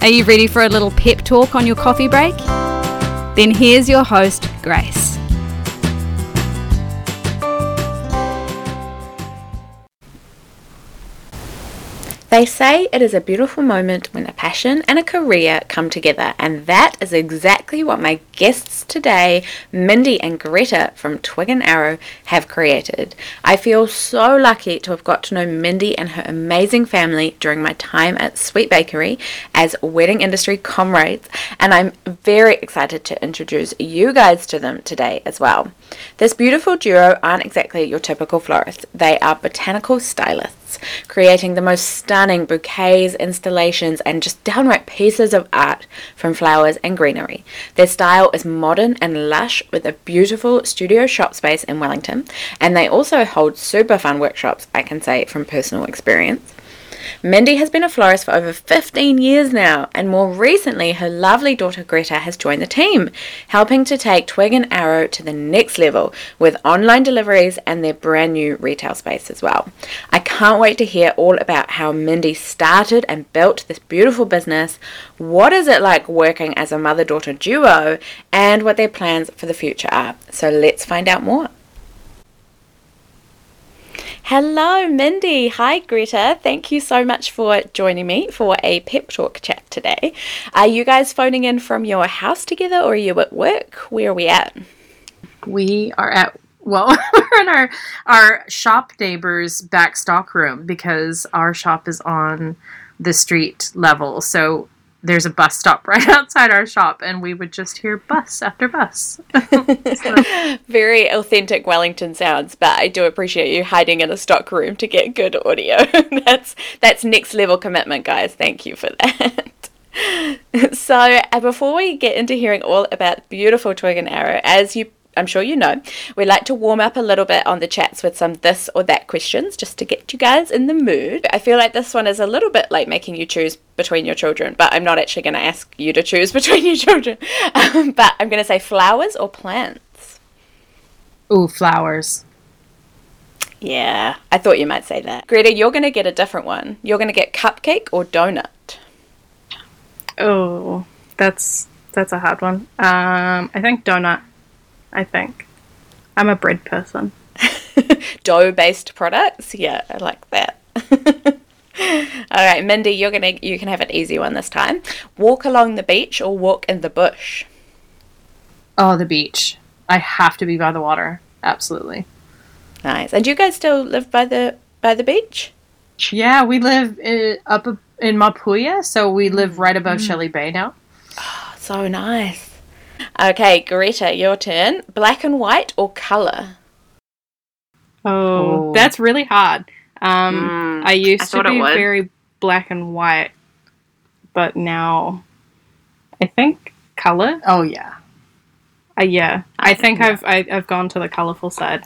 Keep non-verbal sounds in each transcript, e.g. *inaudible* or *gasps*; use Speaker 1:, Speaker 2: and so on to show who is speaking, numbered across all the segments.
Speaker 1: are you ready for a little pep talk on your coffee break? Then here's your host, Grace.
Speaker 2: They say it is a beautiful moment when a passion and a career come together, and that is exactly what my guests today, Mindy and Greta from Twig and Arrow, have created. I feel so lucky to have got to know Mindy and her amazing family during my time at Sweet Bakery as wedding industry comrades, and I'm very excited to introduce you guys to them today as well. This beautiful duo aren't exactly your typical florists, they are botanical stylists, creating the most stunning bouquets, installations, and just downright pieces of art from flowers and greenery. Their style is modern and lush with a beautiful studio shop space in Wellington, and they also hold super fun workshops, I can say from personal experience. Mindy has been a florist for over 15 years now, and more recently, her lovely daughter Greta has joined the team, helping to take Twig and Arrow to the next level with online deliveries and their brand new retail space as well. I can't wait to hear all about how Mindy started and built this beautiful business, what is it like working as a mother daughter duo, and what their plans for the future are. So let's find out more. Hello, Mindy. Hi, Greta. Thank you so much for joining me for a pep talk chat today. Are you guys phoning in from your house together or are you at work? Where are we at?
Speaker 3: We are at well, *laughs* we're in our our shop neighbor's back stock room because our shop is on the street level. So there's a bus stop *laughs* right outside our shop, and we would just hear bus after bus.
Speaker 2: so. *laughs* Very authentic Wellington sounds, but I do appreciate you hiding in a stock room to get good audio. *laughs* that's that's next level commitment, guys. Thank you for that. so, uh, before we get into hearing all about beautiful Twig and Arrow, as you I'm sure you know, we like to warm up a little bit on the chats with some this or that questions just to get you guys in the mood. I feel like this one is a little bit like making you choose between your children, but I'm not actually going to ask you to choose *laughs* between your children. Um, but I'm going to say flowers or plants.
Speaker 3: Ooh, flowers.
Speaker 2: Yeah, I thought you might say that. Greta, you're going to get a different one. You're going to get cupcake or donut.
Speaker 3: Oh, that's that's a hard one. Um, I think donut. I think. I'm a bread person. *laughs*
Speaker 2: Dough based products? Yeah, I like that. *laughs* All right, Mindy, you're gonna you can have an easy one this time. Walk along the beach or walk in the bush?
Speaker 3: Oh, the beach. I have to be by the water. Absolutely.
Speaker 2: Nice. And do you guys still live by the by the beach?
Speaker 3: Yeah, we live in, up in Maupuia, so we live right above mm. Shelley Bay now.
Speaker 2: Oh, so nice. Okay, Greta, your turn. Black and white or color?
Speaker 3: Oh, oh. that's really hard. Um, mm, I used I to be very black and white, but now I think color.
Speaker 2: Oh yeah,
Speaker 3: uh, yeah. I, I think yeah. I've I, have i have gone to the colorful side.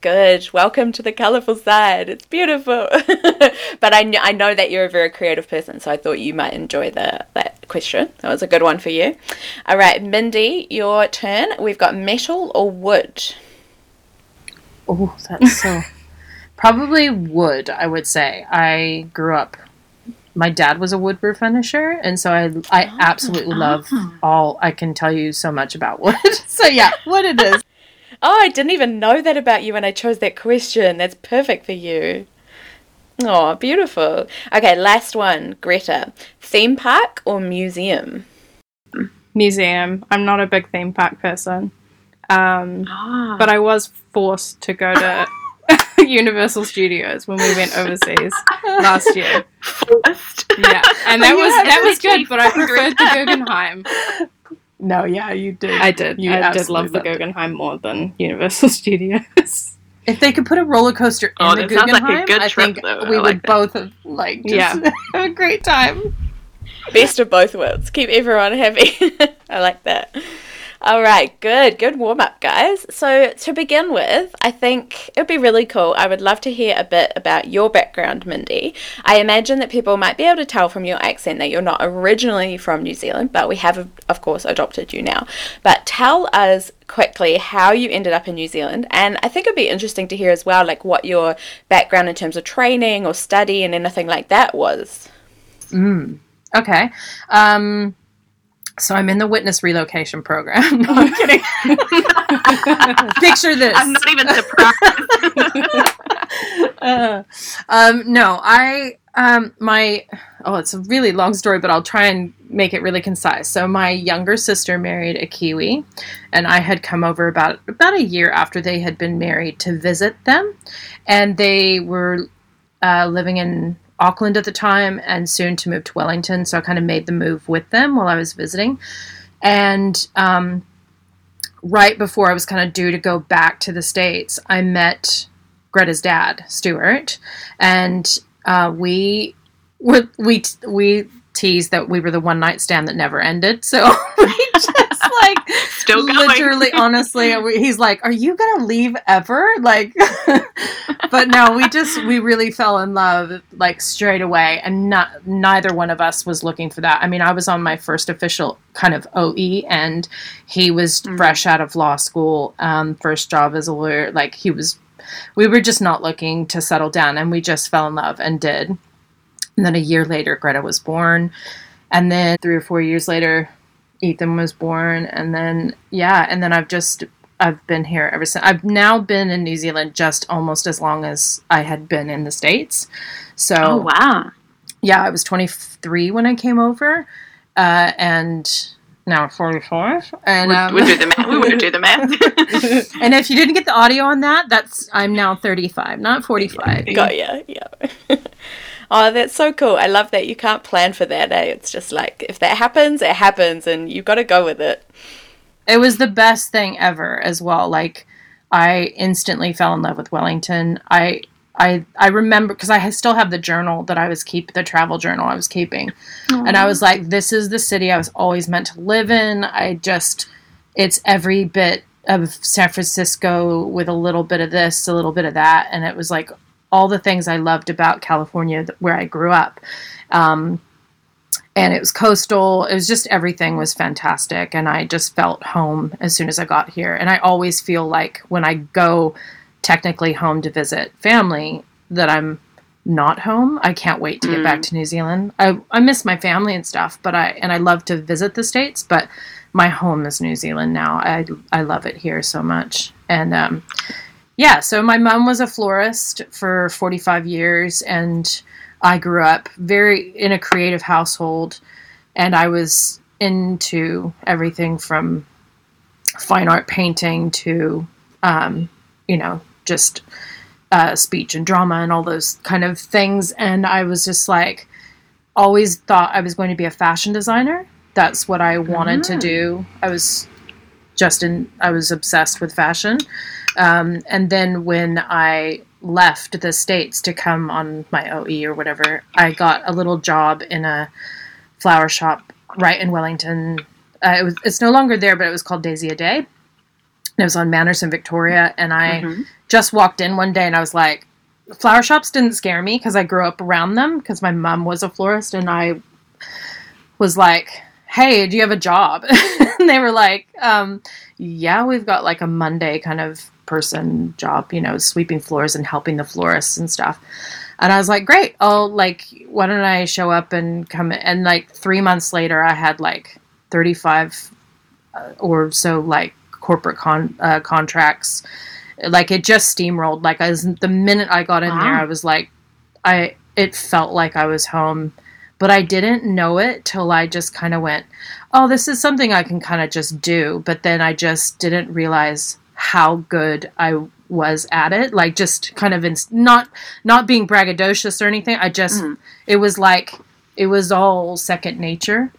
Speaker 2: Good. Welcome to the colorful side. It's beautiful. *laughs* but I, I know that you're a very creative person, so I thought you might enjoy the that question. That was a good one for you. All right, Mindy, your turn. We've got metal or wood.
Speaker 3: Oh, that's so. *laughs* Probably wood, I would say. I grew up. My dad was a wood finisher, and so I I oh, absolutely love ah. all. I can tell you so much about wood. *laughs* so yeah, wood it is.
Speaker 2: Oh, I didn't even know that about you when I chose that question. That's perfect for you. Oh, beautiful. Okay, last one, Greta. Theme park or museum?
Speaker 3: Museum. I'm not a big theme park person. Um, ah. But I was forced to go to *laughs* Universal Studios when we went overseas *laughs* last year. Forced? Yeah, and that was that was good, but I preferred the Guggenheim.
Speaker 2: No, yeah, you did.
Speaker 3: I did. You I did love the Guggenheim more than Universal *laughs* Studios.
Speaker 2: If they could put a roller coaster oh, in the Guggenheim, like I trip, think though. we I would like both have like just yeah. *laughs* have a great time. Best of both worlds. Keep everyone happy. *laughs* I like that. All right, good, good warm up, guys. So, to begin with, I think it would be really cool. I would love to hear a bit about your background, Mindy. I imagine that people might be able to tell from your accent that you're not originally from New Zealand, but we have, of course, adopted you now. But tell us quickly how you ended up in New Zealand, and I think it'd be interesting to hear as well, like what your background in terms of training or study and anything like that was.
Speaker 4: Mm. Okay. Um, so I'm in the witness relocation program. *laughs* No, I'm kidding. *laughs* Picture this.
Speaker 3: I'm not even surprised. *laughs*
Speaker 4: uh, um, no, I um, my oh, it's a really long story, but I'll try and make it really concise. So my younger sister married a Kiwi, and I had come over about about a year after they had been married to visit them, and they were uh, living in Auckland at the time and soon to move to Wellington. So I kind of made the move with them while I was visiting. And um, right before I was kind of due to go back to the States, I met Greta's dad, Stuart, and uh, we we we we teased that we were the one night stand that never ended. So *laughs* we just like
Speaker 3: Still going.
Speaker 4: literally, *laughs* honestly, he's like, "Are you gonna leave ever?" Like, *laughs* but no, we just we really fell in love like straight away, and not neither one of us was looking for that. I mean, I was on my first official kind of OE, and he was
Speaker 3: Mhm.
Speaker 4: fresh out of law school, um, first job as a lawyer. Like he was, we were just not looking to settle down, and we just fell in love and did. And then a year later, Greta was born, and then three or four years later, Ethan was born, and then yeah, and then I've just I've been here ever since. I've now been in New Zealand just almost as long as I had been in the states. So
Speaker 3: oh wow.
Speaker 4: yeah, I was 23 when I came over, uh, and now I'm 44. And
Speaker 3: We,
Speaker 4: um,
Speaker 3: we do the math. We would do the math. *laughs*
Speaker 4: and if you didn't get the audio on that, that's I'm now 35, not 45.
Speaker 2: Got ya, yeah. Oh, that's so cool. I love that you can't plan for that. Eh? It's just like if that happens, it happens, and you've got to go with it.
Speaker 4: It was the best thing ever as well. Like I instantly fell in love with Wellington. I I I remember because I still have the journal that I was keep the travel journal I was keeping, and I was like, this is the city I was always meant to live in. I just it's every bit of San Francisco with a little bit of this, a little bit of that, and it was like all the things I loved about California where I grew up. Um, and it was coastal. It was just everything was fantastic, and I just felt home as soon as I got here. And I always feel like when I go technically home to visit family that I'm not home. I can't wait to get back to New Zealand. I I miss my family and stuff, but I and I love to visit the states, but my home is New Zealand now. I I love it here so much. And um yeah, so my mom was a florist for 45 years and I grew up very in a creative household and I was into everything from fine art painting to um, you know, just uh, speech and drama and all those kind of things. And I was just like, always thought I was going to be a fashion designer. That's what I wanted to do. I was just in, I was obsessed with fashion. Um, and then when I left the States to come on my OE or whatever, I got a little job in a flower shop right in Wellington. Uh, it was, it's no longer there, but it was called Daisy a Day. And it was on Manners in Victoria. And I
Speaker 3: Mhm.
Speaker 4: just walked in one day and I was like, flower shops didn't scare me because I grew up around them because my mom was a florist and I was like, hey, do you have a job? *laughs* and they were like, um, yeah, we've got like a Monday kind of person job, you know, sweeping floors and helping the florists and stuff. And I was like, great. Oh, like, why don't I show up and come? And like three months later, I had like 35 uh, or so like corporate con- uh, contracts. Like it just steamrolled. Like I was, the minute I got in there, I was like, I, it felt like I was home, but I didn't know it till I just kind of went, oh, this is something I can kind of just do. But then I just didn't realize how good I was at it. Like just kind of in, not not being braggadocious or anything. I just
Speaker 3: Mhm.
Speaker 4: it was like it was all second nature.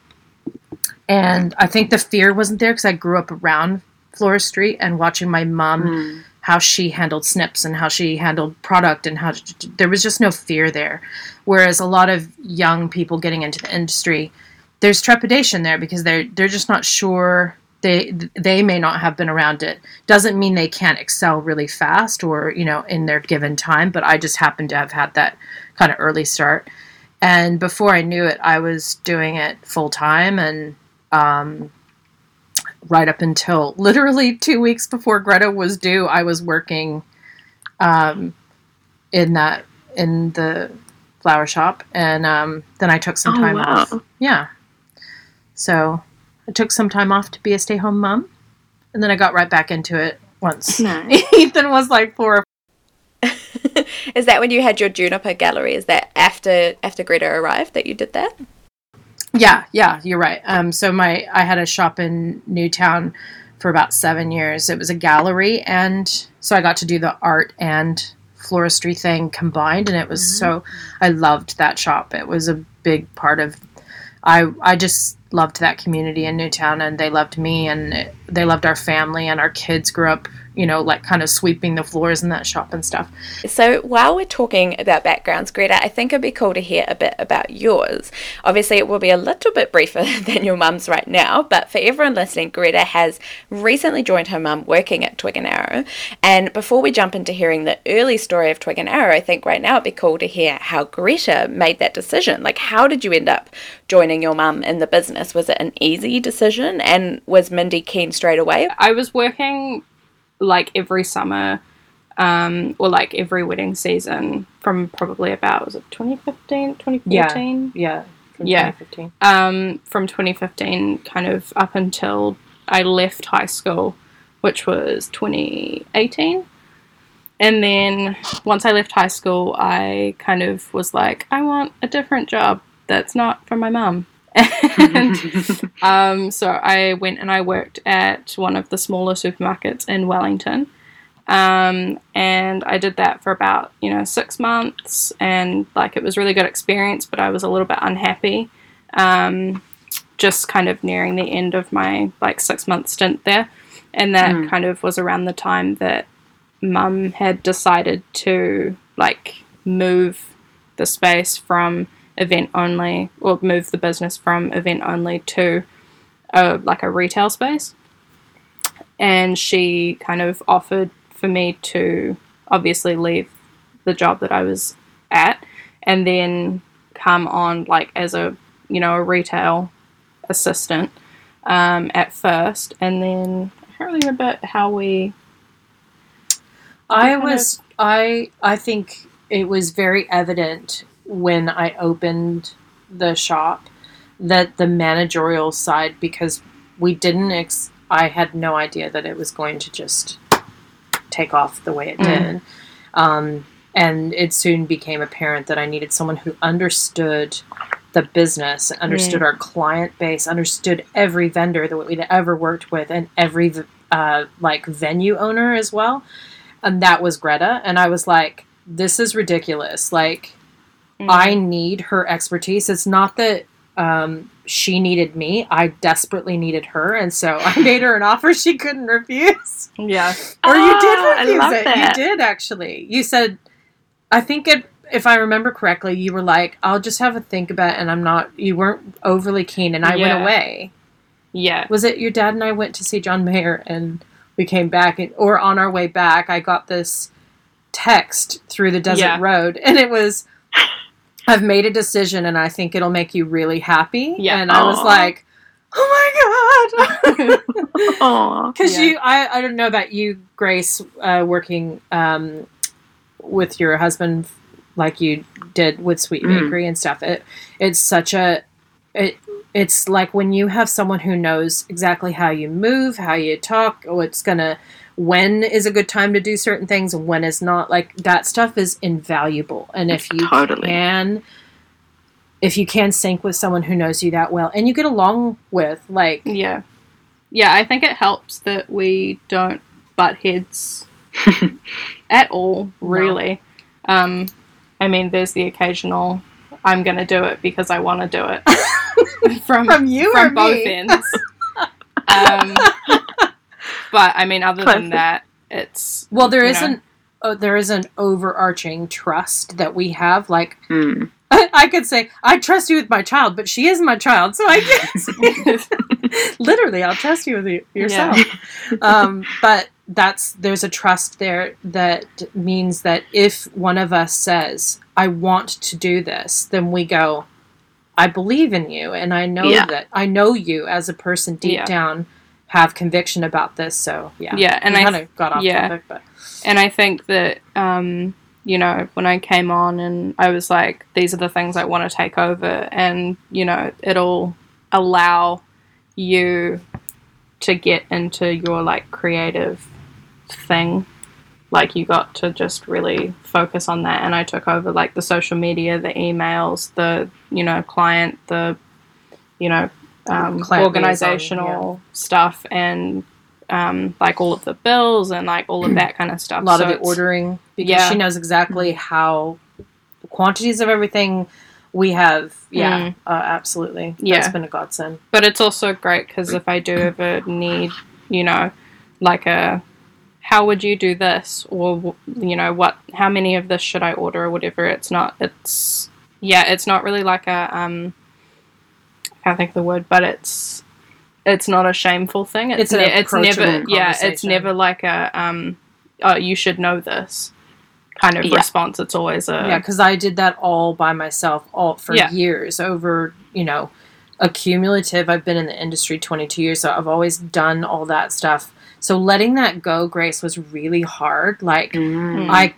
Speaker 4: And I think the fear wasn't there because I grew up around floristry and watching my mom
Speaker 3: Mm.
Speaker 4: How she handled snips and how she handled product and how there was just no fear there. Whereas a lot of young people getting into the industry, there's trepidation there because they're they're just not sure. They they may not have been around it. Doesn't mean they can't excel really fast or you know in their given time but i just happen to have had that kind of early start. And before i knew it i was doing it full time and um, right up until literally two weeks before greta was due i was working um, in that in the flower shop and um, then i took some
Speaker 5: Oh,
Speaker 4: time
Speaker 5: wow.
Speaker 4: off yeah so I took some time off to be a stay home mom, and then I got right back into it once *laughs*
Speaker 5: Nice. *laughs*
Speaker 4: Ethan was like four. *laughs*
Speaker 2: Is that when you had your Juniper gallery? Is that after after Greta arrived that you did that?
Speaker 4: Yeah, yeah, you're right. Um, so my I had a shop in Newtown for about seven years. It was a gallery, and so I got to do the art and floristry thing combined, and it was so I loved that shop. It was a big part of I I just loved that community in Newtown, and they loved me, and it, they loved our family, and our kids grew up, you know, like kind of sweeping the floors in that shop and stuff.
Speaker 2: So while we're talking about backgrounds, Greta, I think it'd be cool to hear a bit about yours. Obviously, it will be a little bit briefer *laughs* than your mum's right now, but for everyone listening, Greta has recently joined her mum working at Twig and Arrow. And before we jump into hearing the early story of Twig and Arrow, I think right now it'd be cool to hear how Greta made that decision. Like, how did you end up joining your mum in the business? Was it an easy decision? And was Mindy keen straight away?
Speaker 3: I was working like every summer, um, or like every wedding season from probably about was it 2015, 2014?
Speaker 4: Yeah,
Speaker 3: Yeah.
Speaker 4: 2015.
Speaker 3: um, from 2015 kind of up until I left high school, which was 2018. And then once I left high school, I kind of was like, I want a different job that's not from my mum. And um, so I went and I worked at one of the smaller supermarkets in Wellington. Um, and I did that for about, you know, six months. And like it was really good experience, but I was a little bit unhappy um, just kind of nearing the end of my like six month stint there. And that kind of was around the time that mum had decided to like move the space from event only or move the business from event only to a, like a retail space. And she kind of offered for me to obviously leave the job that I was at and then come on like as a you know a retail assistant um, at first and then I can't really remember how we
Speaker 4: I was I I think it was very evident when I opened the shop that the managerial side because we didn't ex- I had no idea that it was going to just take off the way it
Speaker 3: Mm.
Speaker 4: did. Um, and it soon became apparent that I needed someone who understood the business, understood our client base, understood every vendor that we'd ever worked with, and every uh, like venue owner as well. And that was Greta. And I was like, this is ridiculous. Like, I need her expertise. It's not that um, she needed me. I desperately needed her, and so I *laughs* made her an offer she couldn't refuse.
Speaker 3: yeah
Speaker 4: Or you
Speaker 5: Oh,
Speaker 4: did refuse it.
Speaker 5: that.
Speaker 4: You did actually. You said, I think it. If I remember correctly, you were like, "I'll just have a think about," it, and I'm not. You weren't overly keen, and I
Speaker 3: Yeah.
Speaker 4: went away.
Speaker 3: yeah
Speaker 4: Was it your dad and I went to see John Mayer, and we came back, and, or on our way back, I got this text through the desert
Speaker 3: Yeah.
Speaker 4: road, and it was, "I've made a decision, and I think it'll make you really happy."
Speaker 3: Yeah.
Speaker 4: and I was like, "Oh my god!" *laughs* *laughs* Because
Speaker 3: Yeah.
Speaker 4: you, I, I don't know about you, Grace, uh, working um, with your husband like you did with Sweet
Speaker 5: Mm.
Speaker 4: Bakery and stuff. It, it's such a, it, it's like when you have someone who knows exactly how you move, how you talk, what's gonna, when is a good time to do certain things, and when is not. Like that stuff is invaluable. And if you
Speaker 5: Totally.
Speaker 4: can, if you can sync with someone who knows you that well, and you get along with, like,
Speaker 3: yeah yeah I think it helps that we don't butt heads *laughs* at all really um I mean there's the occasional I'm gonna do it because I want to do it *laughs* from
Speaker 4: from you
Speaker 3: from
Speaker 4: or
Speaker 3: both
Speaker 4: me?
Speaker 3: ends. um, *laughs* but I mean, other
Speaker 5: Classic.
Speaker 3: than that, it's
Speaker 4: Well, there
Speaker 3: you
Speaker 4: is
Speaker 3: know.
Speaker 4: an uh, there is an overarching trust that we have. Like
Speaker 5: Hmm.
Speaker 4: I, *laughs* I could say I trust you with my child, but she is my child, so I *laughs* guess *laughs* literally I'll trust you with y- yourself. Um, but that's there's a trust there that means that if one of us says I want to do this, then we go. I believe in you, and I know
Speaker 5: Yeah.
Speaker 4: that I know you as a person deep
Speaker 3: Yeah.
Speaker 4: down have conviction about this. So yeah,
Speaker 3: Yeah, and
Speaker 4: we
Speaker 3: I
Speaker 4: kind of got off
Speaker 3: yeah.
Speaker 4: topic, but
Speaker 3: And I think that, um, you know, when I came on and I was like, these are the things I want to take over, and, you know, it'll allow you to get into your like creative thing. Like, you got to just really focus on that. And I took over like the social media, the emails, the, you know, client, the, you know, um,
Speaker 4: Client
Speaker 3: organizational stuff and um, like all of the bills and like all of that kind of *clears throat* stuff.
Speaker 4: a lot
Speaker 3: So
Speaker 4: of the ordering because
Speaker 3: yeah.
Speaker 4: she knows exactly how the quantities of everything we have. Yeah,
Speaker 3: Mm.
Speaker 4: uh, absolutely.
Speaker 3: Yeah.
Speaker 4: That's been a godsend.
Speaker 3: But it's also great because if I do ever need, you know, like a, how would you do this, or you know, what, how many of this should I order, or whatever. It's not. It's yeah. It's not really like a um. I can't think of the word, but it's it's not a shameful thing. It's
Speaker 4: It's
Speaker 3: ne- it's never yeah. It's never like a um. Oh, you should know this kind of
Speaker 5: Yeah.
Speaker 3: response. It's always a
Speaker 4: yeah, because I did that all by myself, all for
Speaker 3: Yeah.
Speaker 4: years over. You know, accumulative. I've been in the industry twenty two years, so I've always done all that stuff. So letting that go, Grace, was really hard. Like
Speaker 5: Mm.
Speaker 4: I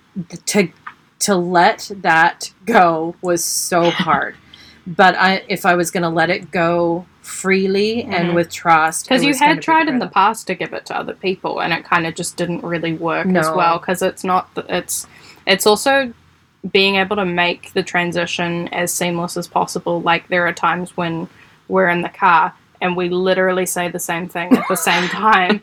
Speaker 4: to to let that go was so hard. But I if I was going to let it go freely
Speaker 3: Mhm.
Speaker 4: and with trust,
Speaker 3: because you had tried in the past to give it to other people and it kind of just didn't really work as well because it's not th- it's it's also being able to make the transition as seamless as possible. Like there are times when we're in the car and we literally say the same thing at the same *laughs* time.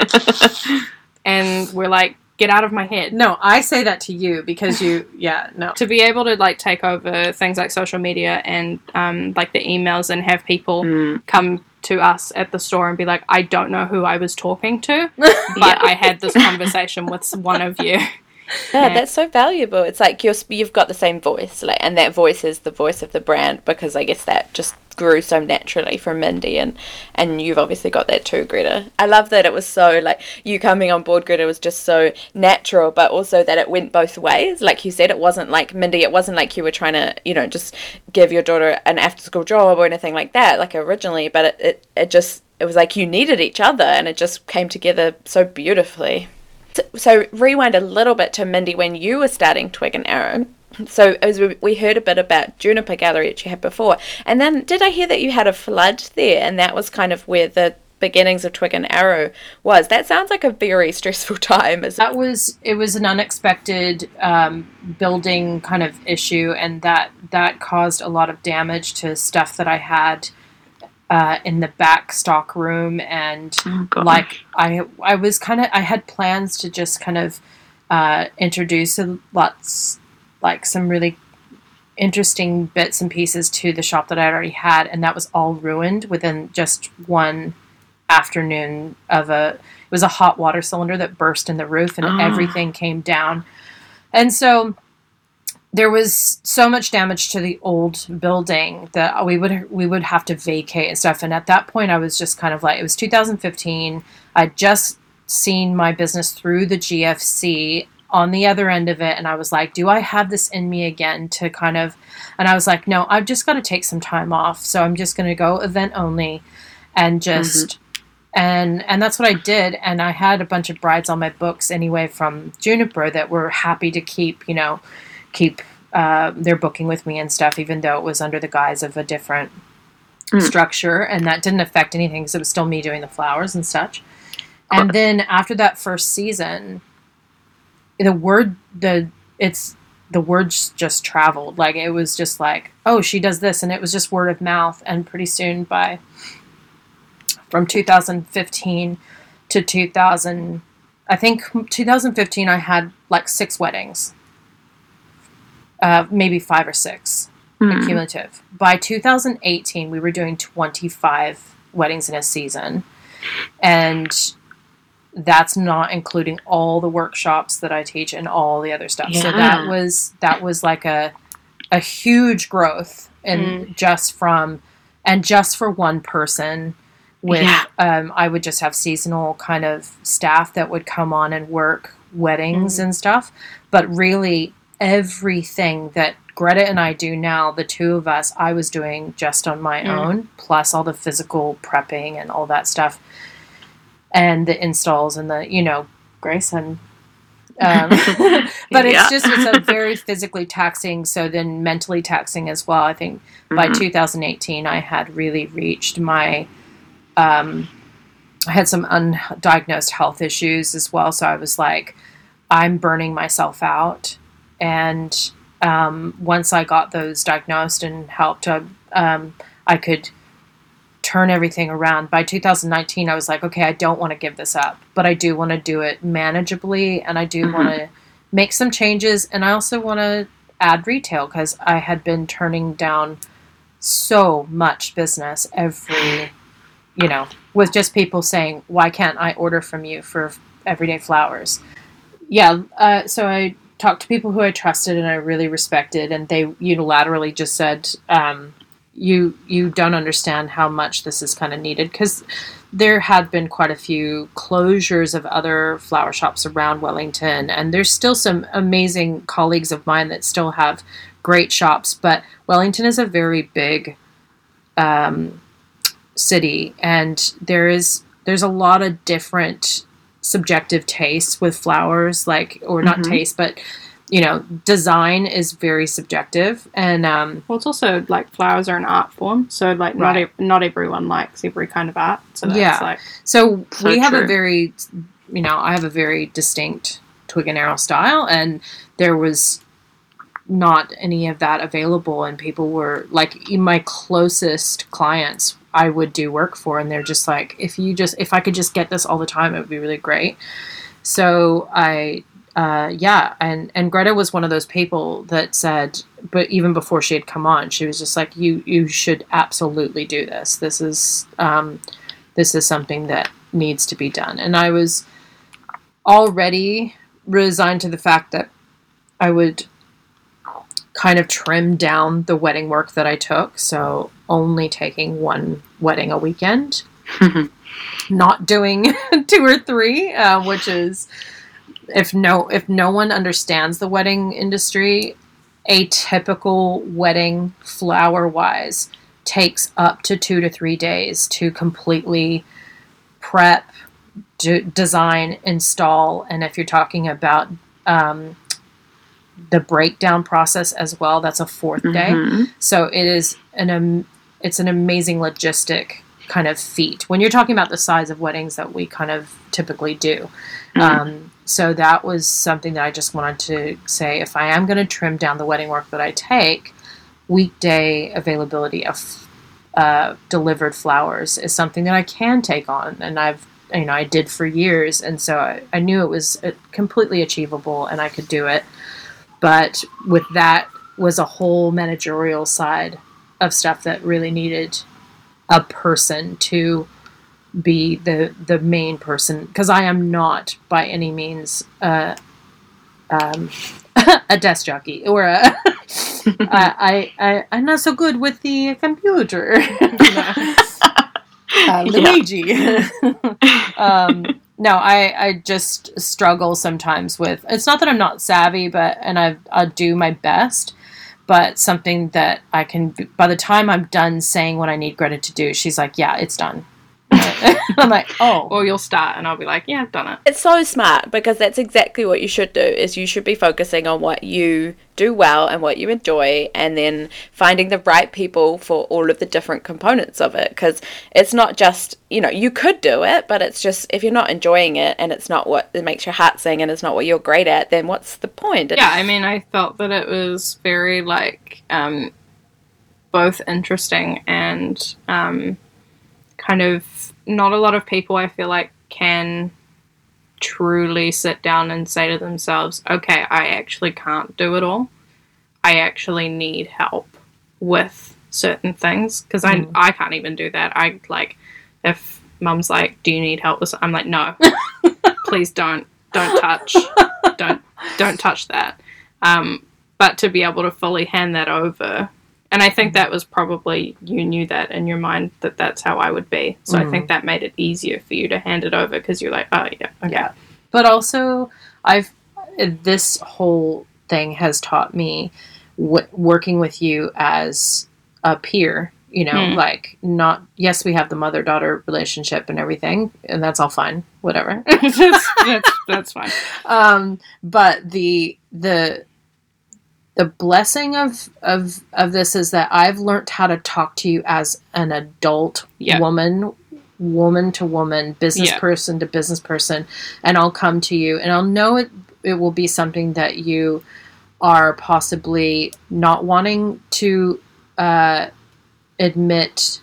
Speaker 3: And we're like get out of my head
Speaker 4: No, I say that to you because you, *laughs* yeah, no.
Speaker 3: to be able to like take over things like social media and um, like the emails and have people
Speaker 5: Mm.
Speaker 3: come to us at the store and be like, I don't know who I was talking to, *laughs* but I had this conversation with one of you. *laughs*
Speaker 2: Yeah,
Speaker 3: Yeah.
Speaker 2: that's so valuable. It's like you're you've got the same voice, like, and that voice is the voice of the brand because I guess that just grew so naturally from Mindy, and and you've obviously got that too, Greta. I love that it was so like you coming on board, Greta, was just so natural, but also that it went both ways. Like you said, it wasn't like Mindy. It wasn't like you were trying to you know just give your daughter an after school job or anything like that, like originally. But it it, it just it was like you needed each other, and it just came together so beautifully. So, so rewind a little bit to Mindy when you were starting Twig and Arrow. So as we, we heard a bit about Juniper Gallery that you had before, and then did I hear that you had a flood there, and that was kind of where the beginnings of Twig and Arrow was. That sounds like a very stressful *laughs* time. As
Speaker 4: That was it was an unexpected um, building kind of issue, and that that caused a lot of damage to stuff that I had uh, in the back stock room, and
Speaker 5: Oh,
Speaker 4: like I I was kind of I had plans to just kind of uh, introduce lots like some really interesting bits and pieces to the shop that I already had, and that was all ruined within just one afternoon of a it was a hot water cylinder that burst in the roof and
Speaker 5: Ah.
Speaker 4: everything came down and so there was so much damage to the old building that we would we would have to vacate and stuff and at that point I was just kind of like it was 2015 I'd just seen my business through the GFC on the other end of it and I was like do I have this in me again to kind of and I was like no I've just got to take some time off so I'm just going to go event only and just and and that's what I did and I had a bunch of brides on my books anyway from Juniper that were happy to keep you know keep uh, their booking with me and stuff even though it was under the guise of a different
Speaker 5: Mm.
Speaker 4: structure and that didn't affect anything because it was still me doing the flowers and such. And then after that first season the word the it's the words just traveled. Like it was just like oh she does this and it was just word of mouth. And pretty soon by from 2015 to 2000 i think 2015 i had like six weddings. Uh, maybe five or six
Speaker 5: Mm.
Speaker 4: cumulative. By 2018 we were doing 25 weddings in a season. And that's not including all the workshops that i teach and all the other stuff. So that was that was like a a huge growth and just from and just for one person with
Speaker 5: Yeah.
Speaker 4: um, i would just have seasonal kind of staff that would come on and work weddings and stuff. But really everything that greta and i do now the two of us i was doing just on my
Speaker 3: Mm.
Speaker 4: own plus all the physical prepping and all that stuff and the installs and the you know grayson um, *laughs* *laughs* but it's
Speaker 5: Yeah.
Speaker 4: just it's a *laughs* very physically taxing so then mentally taxing as well i think by
Speaker 5: Mhm.
Speaker 4: 2018 i had really reached my um, i had some undiagnosed health issues as well so i was like i'm burning myself out and um, once i got those diagnosed and helped uh, um, i could turn everything around by 2019 i was like okay i don't want to give this up but i do want to do it manageably and i do
Speaker 5: Mhm.
Speaker 4: want to make some changes and i also want to add retail because i had been turning down so much business every you know with just people saying why can't i order from you for everyday flowers yeah uh, so i talked to people who i trusted and i really respected and they unilaterally just said um, you you don't understand how much this is kind of needed because there had been quite a few closures of other flower shops around Wellington, and there's still some amazing colleagues of mine that still have great shops. But Wellington is a very big um, city, and there is there's a lot of different subjective tastes with flowers, like or not
Speaker 5: Mhm.
Speaker 4: taste, but you know, design is very subjective, and um,
Speaker 3: Well, it's also like flowers are an art form, so like not
Speaker 4: Right.
Speaker 3: ev- not everyone likes every kind of art. So that's
Speaker 4: Yeah.
Speaker 3: like
Speaker 4: So,
Speaker 5: So
Speaker 4: we have a very, you know, I have a very distinct twig and arrow style, and there was not any of that available, and people were like my closest clients. I would do work for, and they're just like, if you just, if I could just get this all the time, it would be really great. So I, uh, yeah, and and Greta was one of those people that said, but even before she had come on, she was just like, you you should absolutely do this. This is um, this is something that needs to be done. And I was already resigned to the fact that I would kind of trim down the wedding work that I took. So only taking one wedding a weekend, *laughs* not doing *laughs* two or three, uh, which is if no if no one understands the wedding industry, a typical wedding flower wise takes up to two to three days to completely prep, d- design, install, and if you're talking about um, the breakdown process as well, that's a 4th day.
Speaker 5: Mhm.
Speaker 4: So it is an um, it's an amazing logistic kind of feat when you're talking about the size of weddings that we kind of typically do.
Speaker 5: Mhm.
Speaker 4: Um, so that was something that I just wanted to say. If I am going to trim down the wedding work that I take, weekday availability of uh, delivered flowers is something that I can take on, and I've you know I did for years, and so I, I knew it was uh, completely achievable and I could do it. But with that was a whole managerial side of stuff that really needed a person to be the the main person because I am not by any means uh, um, *laughs* a desk jockey or a *laughs* I, I, I I'm not so good with the computer. *laughs* uh, Luigi. um, no, I, I just struggle sometimes with. It's not that I'm not savvy, but and I I do my best, but something that I can. By the time I'm done saying what I need Greta to do, she's like, "Yeah, it's done." *laughs* I'm like, "Oh,
Speaker 3: or you'll start and I'll be like, yeah, I've done it.
Speaker 2: It's so smart because that's exactly what you should do is you should be focusing on what you do well and what you enjoy and then finding the right people for all of the different components of it. Because it's not just you know you could do it but it's just if you're not enjoying it and it's not what it makes your heart sing and it's not what you're great at then what's the point?
Speaker 3: Yeah, I mean, I felt that it was very like um, both interesting and um, kind of not a lot of people. I feel like can truly sit down and say to themselves, "Okay, I actually can't do it all. I actually need help with certain things because
Speaker 4: Mm.
Speaker 3: I I can't even do that. I like if." Mum's like, "Do you need help with?" I'm like, "No, *laughs* please don't, don't touch, don't, don't touch that." Um, but to be able to fully hand that over and I think that was probably you knew that in your mind that that's how I would be. So I think that made it easier for you to hand it over because you're like, oh yeah, okay,
Speaker 4: Yeah. But also, I've this whole thing has taught me w- working with you as a peer. You know,
Speaker 3: Mm.
Speaker 4: like not yes, we have the mother daughter relationship and everything, and that's all fine, whatever. *laughs*
Speaker 3: that's, *laughs* that's that's fine.
Speaker 4: um, but the the the blessing of of of this is that I've learned how to talk to you as an adult
Speaker 3: Yeah.
Speaker 4: woman woman to woman business
Speaker 3: Yeah.
Speaker 4: person to business person and I'll come to you and I'll know it it will be something that you are possibly not wanting to uh, admit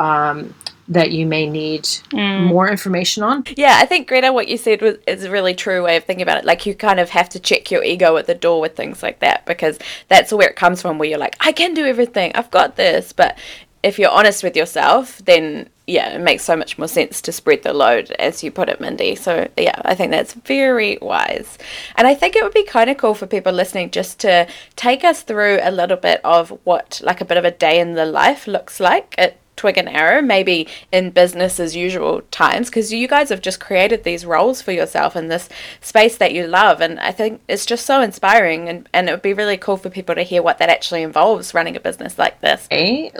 Speaker 4: um, that you may need
Speaker 3: Mm.
Speaker 4: more information on
Speaker 2: Yeah, I think Greta, what you said was is a really true way of thinking about it. Like you kind of have to check your ego at the door with things like that because that's where it comes from. Where you're like, I can do everything, I've got this. But if you're honest with yourself, then yeah, it makes so much more sense to spread the load, as you put it, Mindy. So yeah, I think that's very wise. And I think it would be kind of cool for people listening just to take us through a little bit of what like a bit of a day in the life looks like at Twig and Arrow, maybe in business as usual times, because you guys have just created these roles for yourself in this space that you love. And I think it's just so inspiring. And, and it would be really cool for people to hear what that actually involves running a business like this.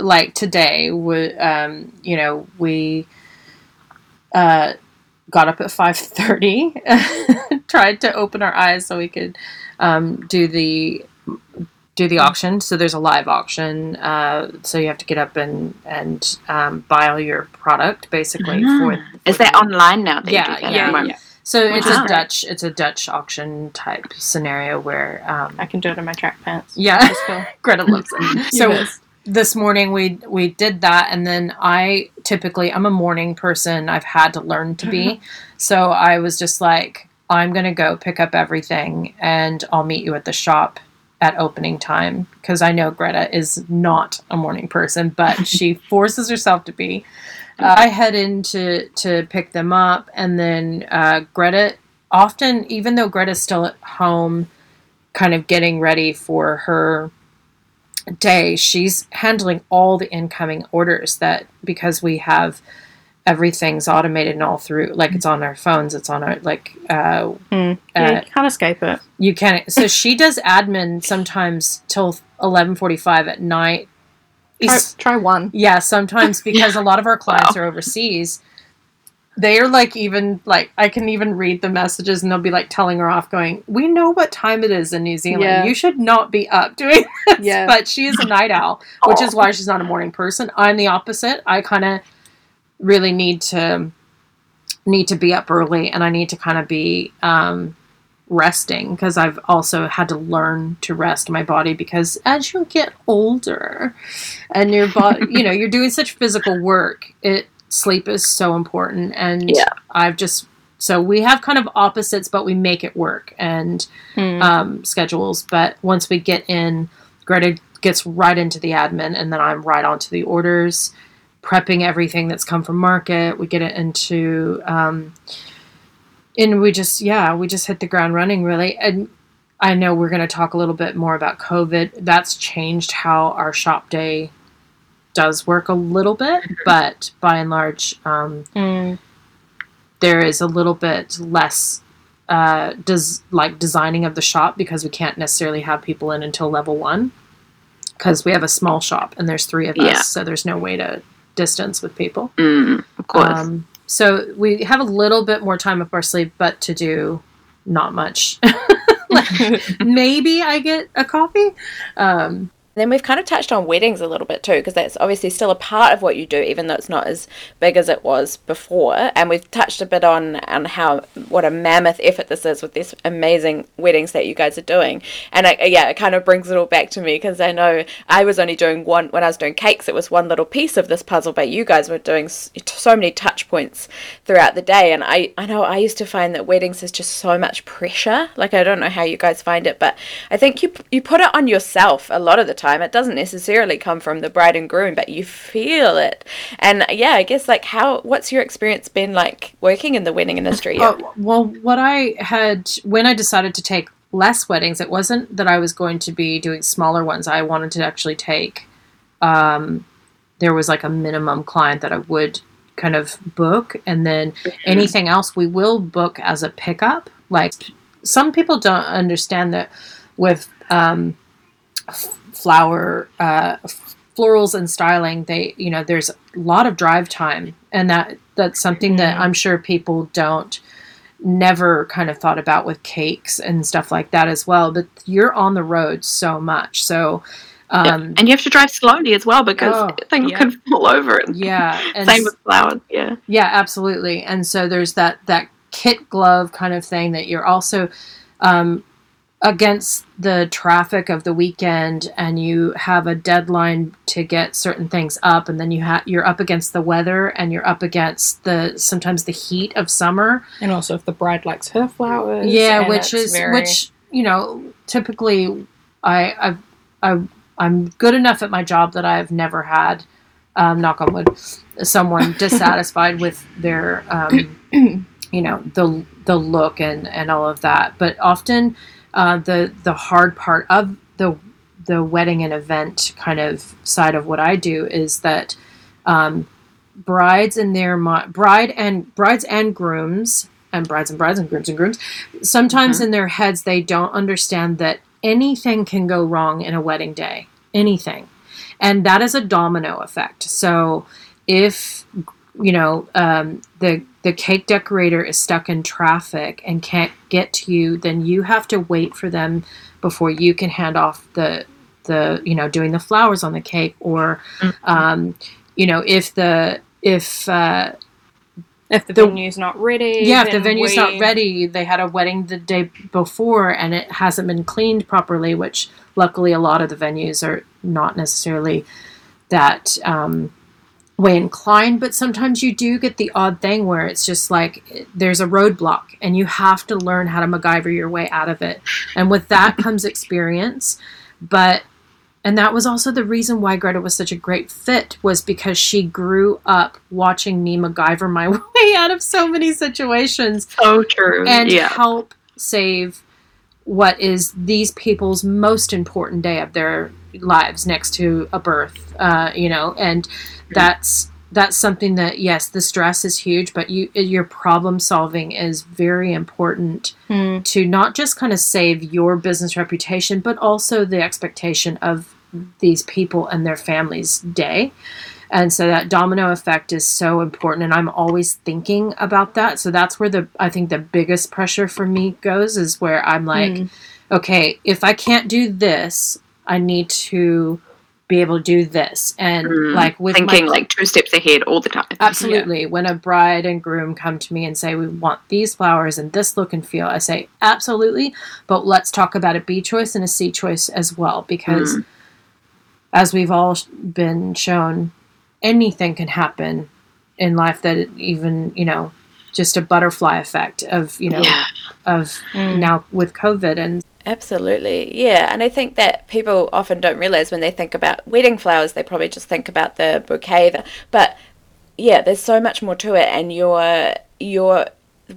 Speaker 4: like today, we, um, you know, we uh, got up at five thirty, *laughs* tried to open our eyes so we could um, do the do the auction. So there's a live auction. Uh, so you have to get up and and um, buy all your product basically for.
Speaker 5: Ah. Is that
Speaker 4: the-
Speaker 5: online now? That you
Speaker 4: Yeah,
Speaker 5: do that
Speaker 4: yeah,
Speaker 5: at
Speaker 3: yeah.
Speaker 4: So it's a Dutch. It's a Dutch auction type scenario where. Um,
Speaker 3: I can do it in my track pants.
Speaker 4: yeah,
Speaker 3: cool. *laughs*
Speaker 4: Greta loves it. *laughs* So
Speaker 3: Yes.
Speaker 4: this morning we we did that and then i typically i'm a morning person i've had to learn to be so i was just like i'm going to go pick up everything and i'll meet you at the shop at opening time because i know greta is not a morning person but *laughs* she forces herself to be. Uh, i head in to to pick them up and then uh, greta often even though greta's still at home kind of getting ready for her day she's handling all the incoming orders that because we have everything's automated and all through like it's on our phones it's on our like uh,
Speaker 3: Mm.
Speaker 4: Uh,
Speaker 3: Yeah, you can't escape it.
Speaker 4: you can't so she does admin sometimes till 11:45 at night
Speaker 3: Try, try one.
Speaker 4: yeah sometimes *laughs* because a lot of our clients are overseas they are like even like i can even read the messages and they'll be like telling her off going we know what time it is in new zealand
Speaker 3: Yeah.
Speaker 4: you should not be up doing this
Speaker 3: Yeah.
Speaker 4: but she is a night owl which is *laughs* why she's not a morning person i'm the opposite i kind of really need to need to be up early and i need to kind of be um resting because i've also had to learn to rest my body because as you get older and your body *laughs* you know you're doing such physical work it sleep is so important and
Speaker 2: Yeah.
Speaker 4: i've just so we have kind of opposites but we make it work and
Speaker 3: Mm.
Speaker 4: um, schedules. But once we get in, Greta gets right into the admin, and then I'm right onto the orders, prepping everything that's come from market. We get it into, um, and we just yeah, we just hit the ground running really. And I know we're going to talk a little bit more about COVID. That's changed how our shop day does work a little bit, but by and large, um,
Speaker 3: Mm.
Speaker 4: there is a little bit less uh, does like designing of the shop because we can't necessarily have people in until level one because we have a small shop and there's three of
Speaker 5: Yeah.
Speaker 4: us, so there's no way to distance with people.
Speaker 5: Mm, of course.
Speaker 4: Um, so we have a little bit more time up our sleeve, but to do not much. *laughs* *laughs* Maybe I get a coffee. Um,
Speaker 2: Then we've kind of touched on weddings a little bit too, because that's obviously still a part of what you do, even though it's not as big as it was before. And we've touched a bit on on how what a mammoth effort this is with these amazing weddings that you guys are doing. And I, yeah, it kind of brings it all back to me because I know I was only doing one when I was doing cakes. It was one little piece of this puzzle, but you guys were doing so many touch points throughout the day. And I I know I used to find that weddings is just so much pressure. Like I don't know how you guys find it, but I think you you put it on yourself a lot of the time. It doesn't necessarily come from the bride and groom, but you feel it. And yeah, I guess like how what's your experience been like working in the wedding industry?
Speaker 4: Oh, well, what I had when I decided to take less weddings. It wasn't that I was going to be doing smaller ones. I wanted to actually take. Um, there was like a minimum client that I would kind of book, and then anything else we will book as a pickup. Like some people don't understand that with um, flower uh, florals and styling, they you know there's a lot of drive time, and that that's something that I'm sure people don't never kind of thought about with cakes and stuff like that as well. But you're on the road so much, so. Um,
Speaker 5: and you have to drive slowly as well because
Speaker 4: Oh,
Speaker 5: things
Speaker 3: yeah.
Speaker 5: can fall over.
Speaker 4: yeah, *laughs* and
Speaker 5: Same with flowers. Yeah.
Speaker 4: Yeah, absolutely. And so there's that that kit glove kind of thing that you're also um, against the traffic of the weekend, and you have a deadline to get certain things up, and then you have you're up against the weather, and you're up against the sometimes the heat of summer.
Speaker 3: And also, if the bride likes her flowers,
Speaker 4: yeah, which is
Speaker 3: very-
Speaker 4: which you know typically I I I I'm good enough at my job that I've never had um, knock on wood someone *laughs* dissatisfied with their um, *clears throat* you know the the look and and all of that but often uh, the the hard part of the the wedding and event kind of side of what I do is that um, brides and their mi- bride and brides and grooms and brides and brides and grooms and grooms sometimes in their heads they don't understand that anything can go wrong in a wedding day. Anything. And that is a domino effect. So if you know um, the the cake decorator is stuck in traffic and can't get to you then you have to wait for them before you can hand off the the you know doing the flowers on the cake or um, you know if the if uh,
Speaker 3: if the,
Speaker 4: the-
Speaker 3: venue's not ready.
Speaker 4: yeah, if the venue's
Speaker 3: we-
Speaker 4: not ready, they had a wedding the day before and it hasn't been cleaned properly, which luckily a lot of the venues are not necessarily that um, way inclined. But sometimes you do get the odd thing where it's just like there's a roadblock and you have to learn how to MacGyver your way out of it. And with that *laughs* comes experience. But and that was also the reason why Greta was such a great fit was because she grew up watching me MacGyver my *laughs* way out of so many situations
Speaker 5: So true.
Speaker 4: and
Speaker 5: yeah.
Speaker 4: help save what is these people's most important day of their lives next to a birth uh, you know and that's that's something that yes the stress is huge but you your problem solving is very important
Speaker 3: Hmm.
Speaker 4: to not just kind of save your business reputation but also the expectation of these people and their families day and so that domino effect is so important and i'm always thinking about that so that's where the i think the biggest pressure for me goes is where i'm like
Speaker 3: Mm.
Speaker 4: okay if i can't do this i need to be able to do this and
Speaker 5: Mm,
Speaker 4: like with
Speaker 5: thinking
Speaker 4: my,
Speaker 5: like two steps ahead all the time. *laughs*
Speaker 4: Absolutely. When a bride and groom come to me and say, We want these flowers and this look and feel, I say, Absolutely. But let's talk about a B choice and a C choice as well. Because
Speaker 5: Mm.
Speaker 4: as we've all been shown, anything can happen in life that even, you know, just a butterfly effect of, you know,
Speaker 5: Yeah.
Speaker 4: of
Speaker 3: Mm.
Speaker 4: now with COVID. And
Speaker 2: Absolutely, yeah. And I think that people often don't realize when they think about wedding flowers, they probably just think about the bouquet. But yeah, there's so much more to it, and your your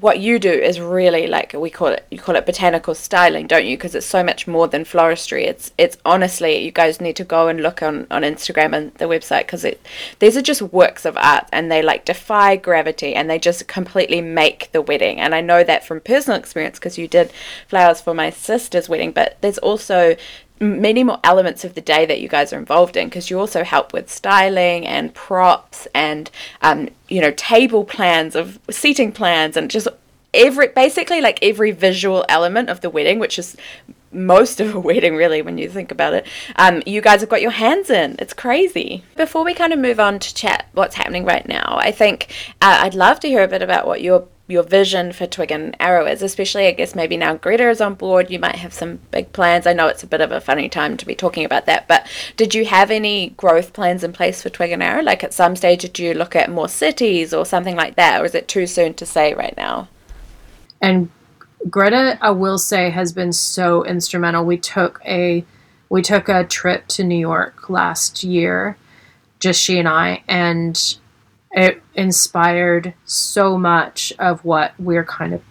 Speaker 2: what you do is really like we call it you call it botanical styling don't you? Because it's so much more than floristry. It's it's honestly you guys need to go and look on on instagram and the website because it these are just works of art and they like defy gravity and they just completely make the wedding. And i know that from personal experience because you did flowers for my sister's wedding but there's also many more elements of the day that you guys are involved in because you also help with styling and props and um, you know table plans of seating plans and just every basically like every visual element of the wedding which is most *laughs* of a wedding really when you think about it um, you guys have got your hands in. It's crazy. Before we kind of move on to chat what's happening right now i think uh, i'd love to hear a bit about what your your vision for Twig and Arrow is, especially I guess maybe now Greta is on board, you might have some big plans. I know it's a bit of a funny time to be talking about that, but did you have any growth plans in place for Twig and Arrow? Like at some stage, did you look at more cities or something like that, or is it too soon to say right now?
Speaker 4: and Greta, I will say, has been so instrumental. We took a we took a trip to New York last year, just she and I, and it inspired so much of what we're kind of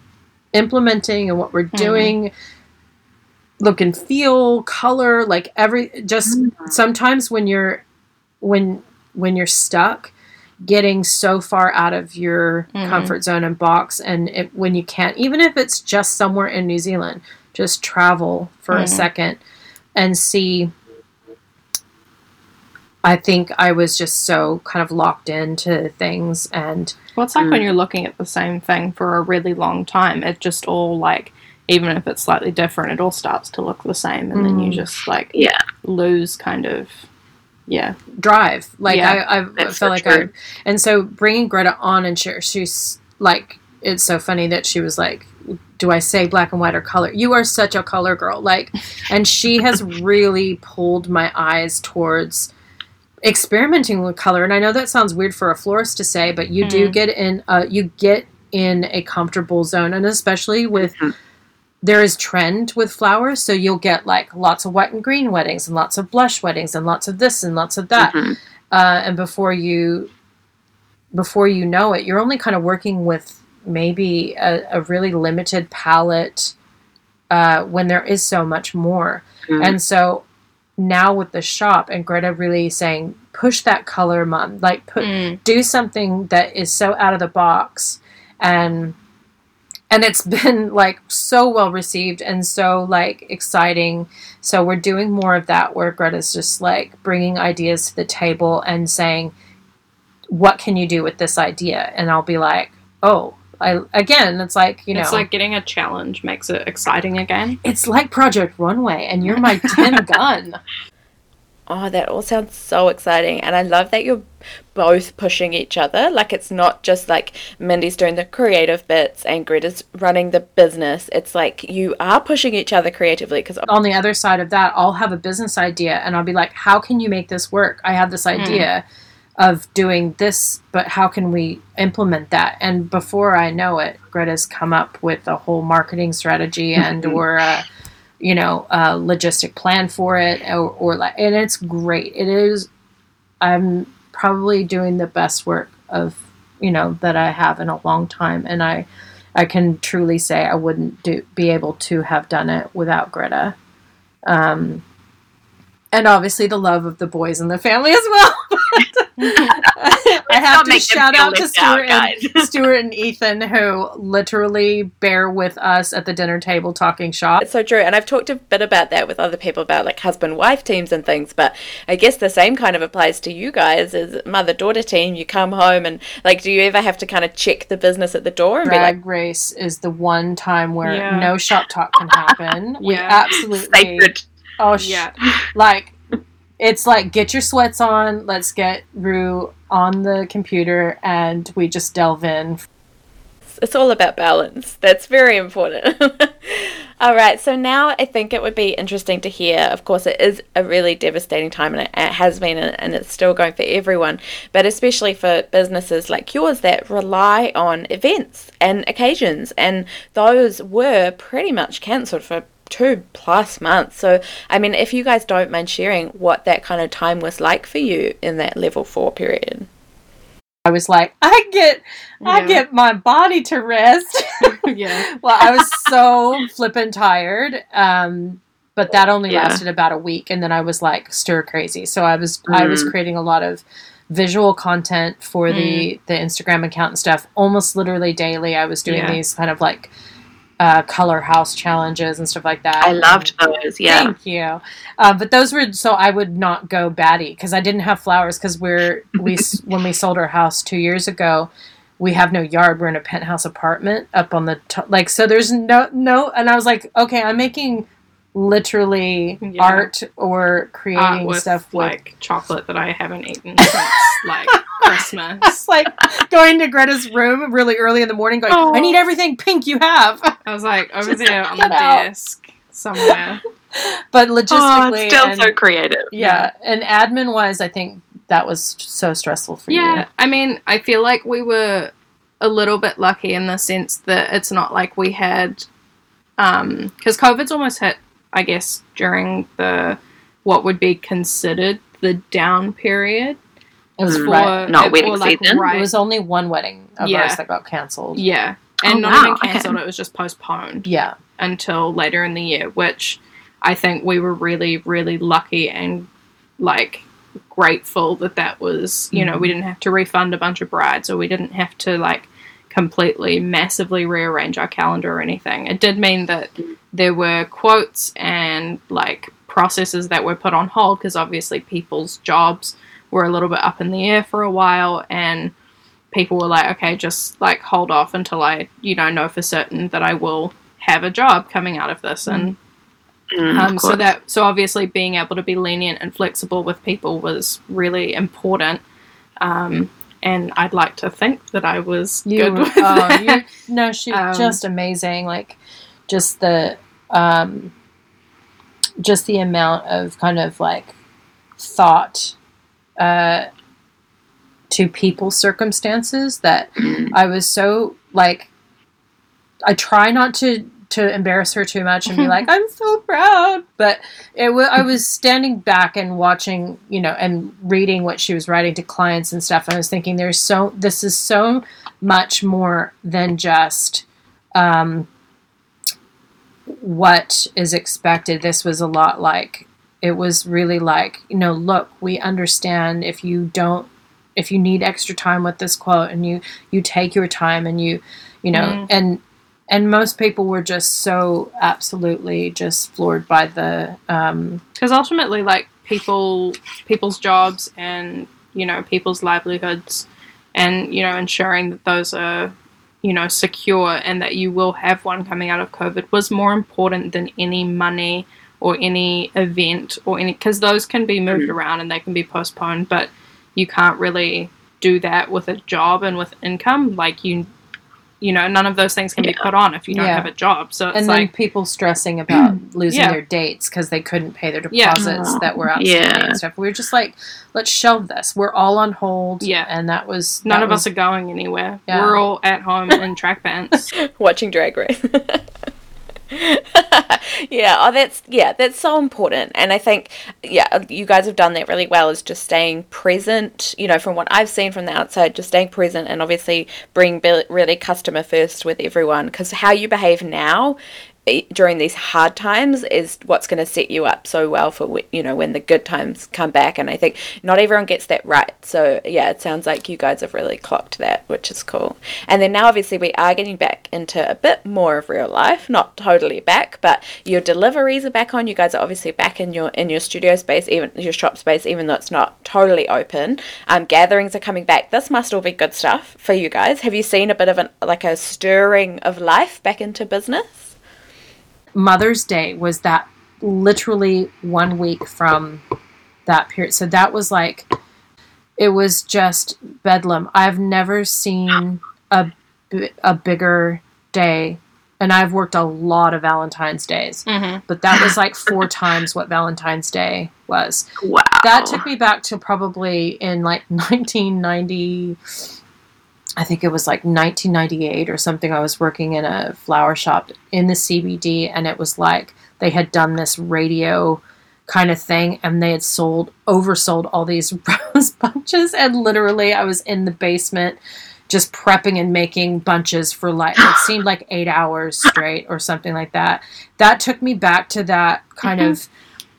Speaker 4: implementing and what we're doing. look and feel, color, like every just sometimes when you're when when you're stuck getting so far out of your
Speaker 3: Mhm.
Speaker 4: comfort zone and box and it, when you can't even if it's just somewhere in New Zealand just travel for a
Speaker 3: Mhm.
Speaker 4: second and see I think I was just so kind of locked into things and
Speaker 3: Well, it's like
Speaker 5: Mm.
Speaker 3: when you're looking at the same thing for a really long time. It just all like, even if it's slightly different, it all starts to look the same, and then you
Speaker 4: Mm.
Speaker 3: just like
Speaker 5: Yeah.
Speaker 3: lose kind of, yeah,
Speaker 4: drive. Like
Speaker 3: Yeah,
Speaker 4: I, I felt like
Speaker 5: true.
Speaker 4: I, and so bringing Greta on and she, she's like, it's so funny that she was like, do I say black and white or color? You are such a color girl. Like, and she has *laughs* really pulled my eyes towards experimenting with color. And I know that sounds weird for a florist to say, but you do
Speaker 3: Mhm.
Speaker 4: get in, uh, you get in a comfortable zone. And especially with,
Speaker 5: Mhm.
Speaker 4: there is trend with flowers. So you'll get like lots of white and green weddings and lots of blush weddings and lots of this and lots of that
Speaker 5: Mhm.
Speaker 4: uh, and before you before you know it you're only kind of working with maybe a, a really limited palette uh, when there is so much more
Speaker 5: Mhm.
Speaker 4: and so now with the shop and greta really saying push that color mom. Like put
Speaker 3: Mm.
Speaker 4: do something that is so out of the box. And and it's *laughs* been like so well received and so like exciting. So we're doing more of that where greta's just like bringing ideas to the table and saying what can you do with this idea? And i'll be like oh I, again it's like you know
Speaker 3: it's like getting a challenge makes it exciting again.
Speaker 4: it's like project runway and you're my *laughs* Tim Gunn
Speaker 2: Oh, that all sounds so exciting. And I love that you're both pushing each other. Like, it's not just like Mindy's doing the creative bits and Greta's running the business. It's like you are pushing each other creatively because
Speaker 4: on the other side of that, I'll have a business idea and I'll be like, how can you make this work? I have this hmm. idea of doing this, but how can we implement that? And before I know it, Greta's come up with a whole marketing strategy and or a, you know, a logistic plan for it or, or like, and it's great. It is, I'm probably doing the best work of, you know, that I have in a long time. And I, I can truly say I wouldn't do, be able to have done it without Greta. Um, and obviously the love of the boys and the family as well. *laughs* *laughs* I have to shout out to
Speaker 5: left out,
Speaker 4: Stuart and. *laughs* Stuart and Ethan who literally bear with us at the dinner table talking shop.
Speaker 2: It's so true. And I've talked a bit about that with other people about like husband wife teams and things. But I guess the same kind of applies to you guys as mother daughter team. You come home and like, do you ever have to kind of check the business at the door and be like,
Speaker 4: Drag race is the one time where
Speaker 3: Yeah.
Speaker 4: no shop talk can happen. We
Speaker 3: Yeah.
Speaker 4: absolutely
Speaker 5: Sacred.
Speaker 4: oh sh-
Speaker 3: Yeah.
Speaker 4: like it's like get your sweats on let's get Ru on the computer and we just delve in
Speaker 2: it's all about balance. That's very important. *laughs* all right, so now I think it would be interesting to hear. Of course, it is a really devastating time, and it, it has been, and and it's still going for everyone, but especially for businesses like yours that rely on events and occasions, and those were pretty much cancelled for two plus months. So, I mean, if you guys don't mind sharing what that kind of time was like for you in that level four period.
Speaker 4: i was like i get i get my body to rest *laughs*
Speaker 3: yeah. *laughs*
Speaker 4: well i was so flippin' tired um but that only
Speaker 5: Yeah.
Speaker 4: lasted about a week and then i was like stir crazy so i was i was
Speaker 5: Mm.
Speaker 4: creating a lot of visual content for the the instagram account and stuff almost literally daily i was doing
Speaker 3: Yeah.
Speaker 4: these kind of like uh, color house challenges and stuff like that
Speaker 5: I loved those. Yeah.
Speaker 4: Thank you. Uh, but those were so I would not go batty because I didn't have flowers because we're we *laughs* when we sold our house two years ago, we have no yard. We're in a penthouse apartment up on the top. Like so, there's no no. And I was like, okay, I'm making literally
Speaker 3: Yeah.
Speaker 4: art or creating
Speaker 3: Art with
Speaker 4: stuff with.
Speaker 3: like chocolate that I haven't eaten *laughs* since like Christmas. *laughs*
Speaker 4: It's like going to Greta's room really early in the morning, going,
Speaker 3: Oh.
Speaker 4: "I need everything pink you have."
Speaker 3: I was like over
Speaker 4: Just
Speaker 3: there on the
Speaker 4: out.
Speaker 3: desk somewhere. *laughs*
Speaker 4: But
Speaker 5: Oh,
Speaker 4: logistically,
Speaker 5: it's still
Speaker 4: and-
Speaker 5: so creative.
Speaker 4: yeah, and admin wise, I think that was so stressful for
Speaker 3: Yeah,
Speaker 4: you.
Speaker 3: I mean, I feel like we were a little bit lucky in the sense that it's not like we had, um, because COVID's almost hit, I guess, during the what would be considered the down period
Speaker 4: It was
Speaker 3: for
Speaker 4: right.
Speaker 5: Not
Speaker 3: it-
Speaker 5: wedding
Speaker 3: or, like,
Speaker 5: season?
Speaker 3: right,
Speaker 4: It was only one wedding of
Speaker 3: Yeah.
Speaker 4: ours that got cancelled.
Speaker 3: yeah, and
Speaker 5: Oh,
Speaker 3: not
Speaker 5: wow,
Speaker 3: even
Speaker 5: okay.
Speaker 3: cancelled. It was just postponed
Speaker 4: Yeah.
Speaker 3: until later in the year, which I think we were really, really lucky and like grateful that that was, you know, we mm-hmm. didn't have to refund a bunch of brides or we didn't have to like completely massively rearrange our calendar or anything. It did mean that there were quotes and like processes that were put on hold because obviously people's jobs were a little bit up in the air for a while and people were like, okay, just like hold off until I, you know, know for certain that I will have a job coming out of this. And
Speaker 5: Mm,
Speaker 3: um,
Speaker 5: of
Speaker 3: so that so obviously being able to be lenient and flexible with people was really important. Um, and I'd like to think that I was
Speaker 4: You
Speaker 3: good with
Speaker 4: oh,
Speaker 3: that.
Speaker 4: you no, she *laughs*
Speaker 3: Um,
Speaker 4: just amazing. Like just the um, just the amount of kind of like thought uh, to people's circumstances that I was so like. I try not to to embarrass her too much and be like, "I'm so proud," but it wa I was standing back and watching, you know, and reading what she was writing to clients and stuff. And I was thinking, "There's so this is so much more than just um, what is expected. This was a lot like it was really like, you know, look, we understand if you don't if you need extra time with this quote and you you take your time and you you know
Speaker 3: Mm.
Speaker 4: and and most people were just so absolutely just floored by the um
Speaker 3: because ultimately like people people's jobs and you know people's livelihoods and you know ensuring that those are you know secure and that you will have one coming out of covid was more important than any money or any event or any because those can be moved mm. around and they can be postponed but you can't really do that with a job and with income like you you know none of those things can be put on if you don't
Speaker 4: Yeah.
Speaker 3: have a job so it's
Speaker 4: and
Speaker 3: like
Speaker 4: people stressing about *clears throat* losing
Speaker 3: Yeah.
Speaker 4: their dates because they couldn't pay their
Speaker 3: Yeah.
Speaker 4: deposits that were outstanding
Speaker 5: Yeah.
Speaker 4: and stuff. We were just like, let's shelve this. We're all on hold.
Speaker 3: Yeah.
Speaker 4: and that was
Speaker 3: none
Speaker 4: that
Speaker 3: of
Speaker 4: was-
Speaker 3: us are going anywhere
Speaker 4: Yeah.
Speaker 3: we're all at home in track pants *laughs*
Speaker 2: watching Drag Race. *laughs* *laughs* yeah, oh, that's yeah, that's so important, and I think yeah, you guys have done that really well. Is just staying present. You know, from what I've seen from the outside, just staying present, and obviously being really customer first with everyone. Because how you behave now during these hard times is what's going to set you up so well for you know when the good times come back. And I think not everyone gets that right. So yeah, it sounds like you guys have really clocked that, which is cool. And then now obviously we are getting back into a bit more of real life, not totally back, but your deliveries are back on. You guys are obviously back in your in your studio space, even your shop space, even though it's not totally open. Um, gatherings are coming back. This must all be good stuff for you guys. Have you seen a bit of an like a stirring of life back into business?
Speaker 4: Mother's Day was that literally one week from that period. So that was like, it was just bedlam. I've never seen a, a bigger day. And I've worked a lot of Valentine's days,
Speaker 3: mm-hmm.
Speaker 4: but that was like four times what Valentine's Day was.
Speaker 5: Wow.
Speaker 4: That took me back to probably in like *laughs* 1990. I think it was like 1998 or something. I was working in a flower shop in the CBD, and it was like they had done this radio kind of thing, and they had sold, oversold all these *laughs* rose bunches. And literally, I was in the basement just prepping and making bunches for like, it *gasps* seemed like eight hours straight or something like that. That took me back to that kind mm-hmm. of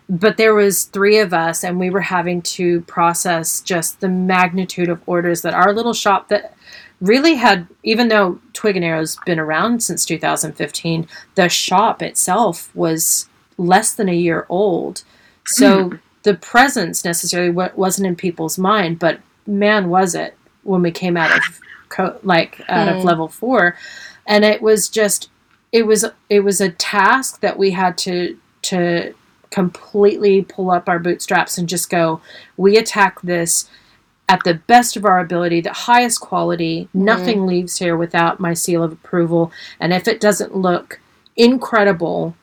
Speaker 4: but there was three of us and we were having to process just the magnitude of orders that our little shop that really had even though twig and arrow's been around since 2015 the shop itself was less than a year old. So the presence necessarily wa- wasn't in people's mind but man was it when we came out of co- like out of
Speaker 3: Mm.
Speaker 4: level four. And it was just it was it was a task that we had to to completely pull up our bootstraps and just go we attack this at the best of our ability the highest quality. Nothing leaves here without my seal of approval. And if it doesn't look incredible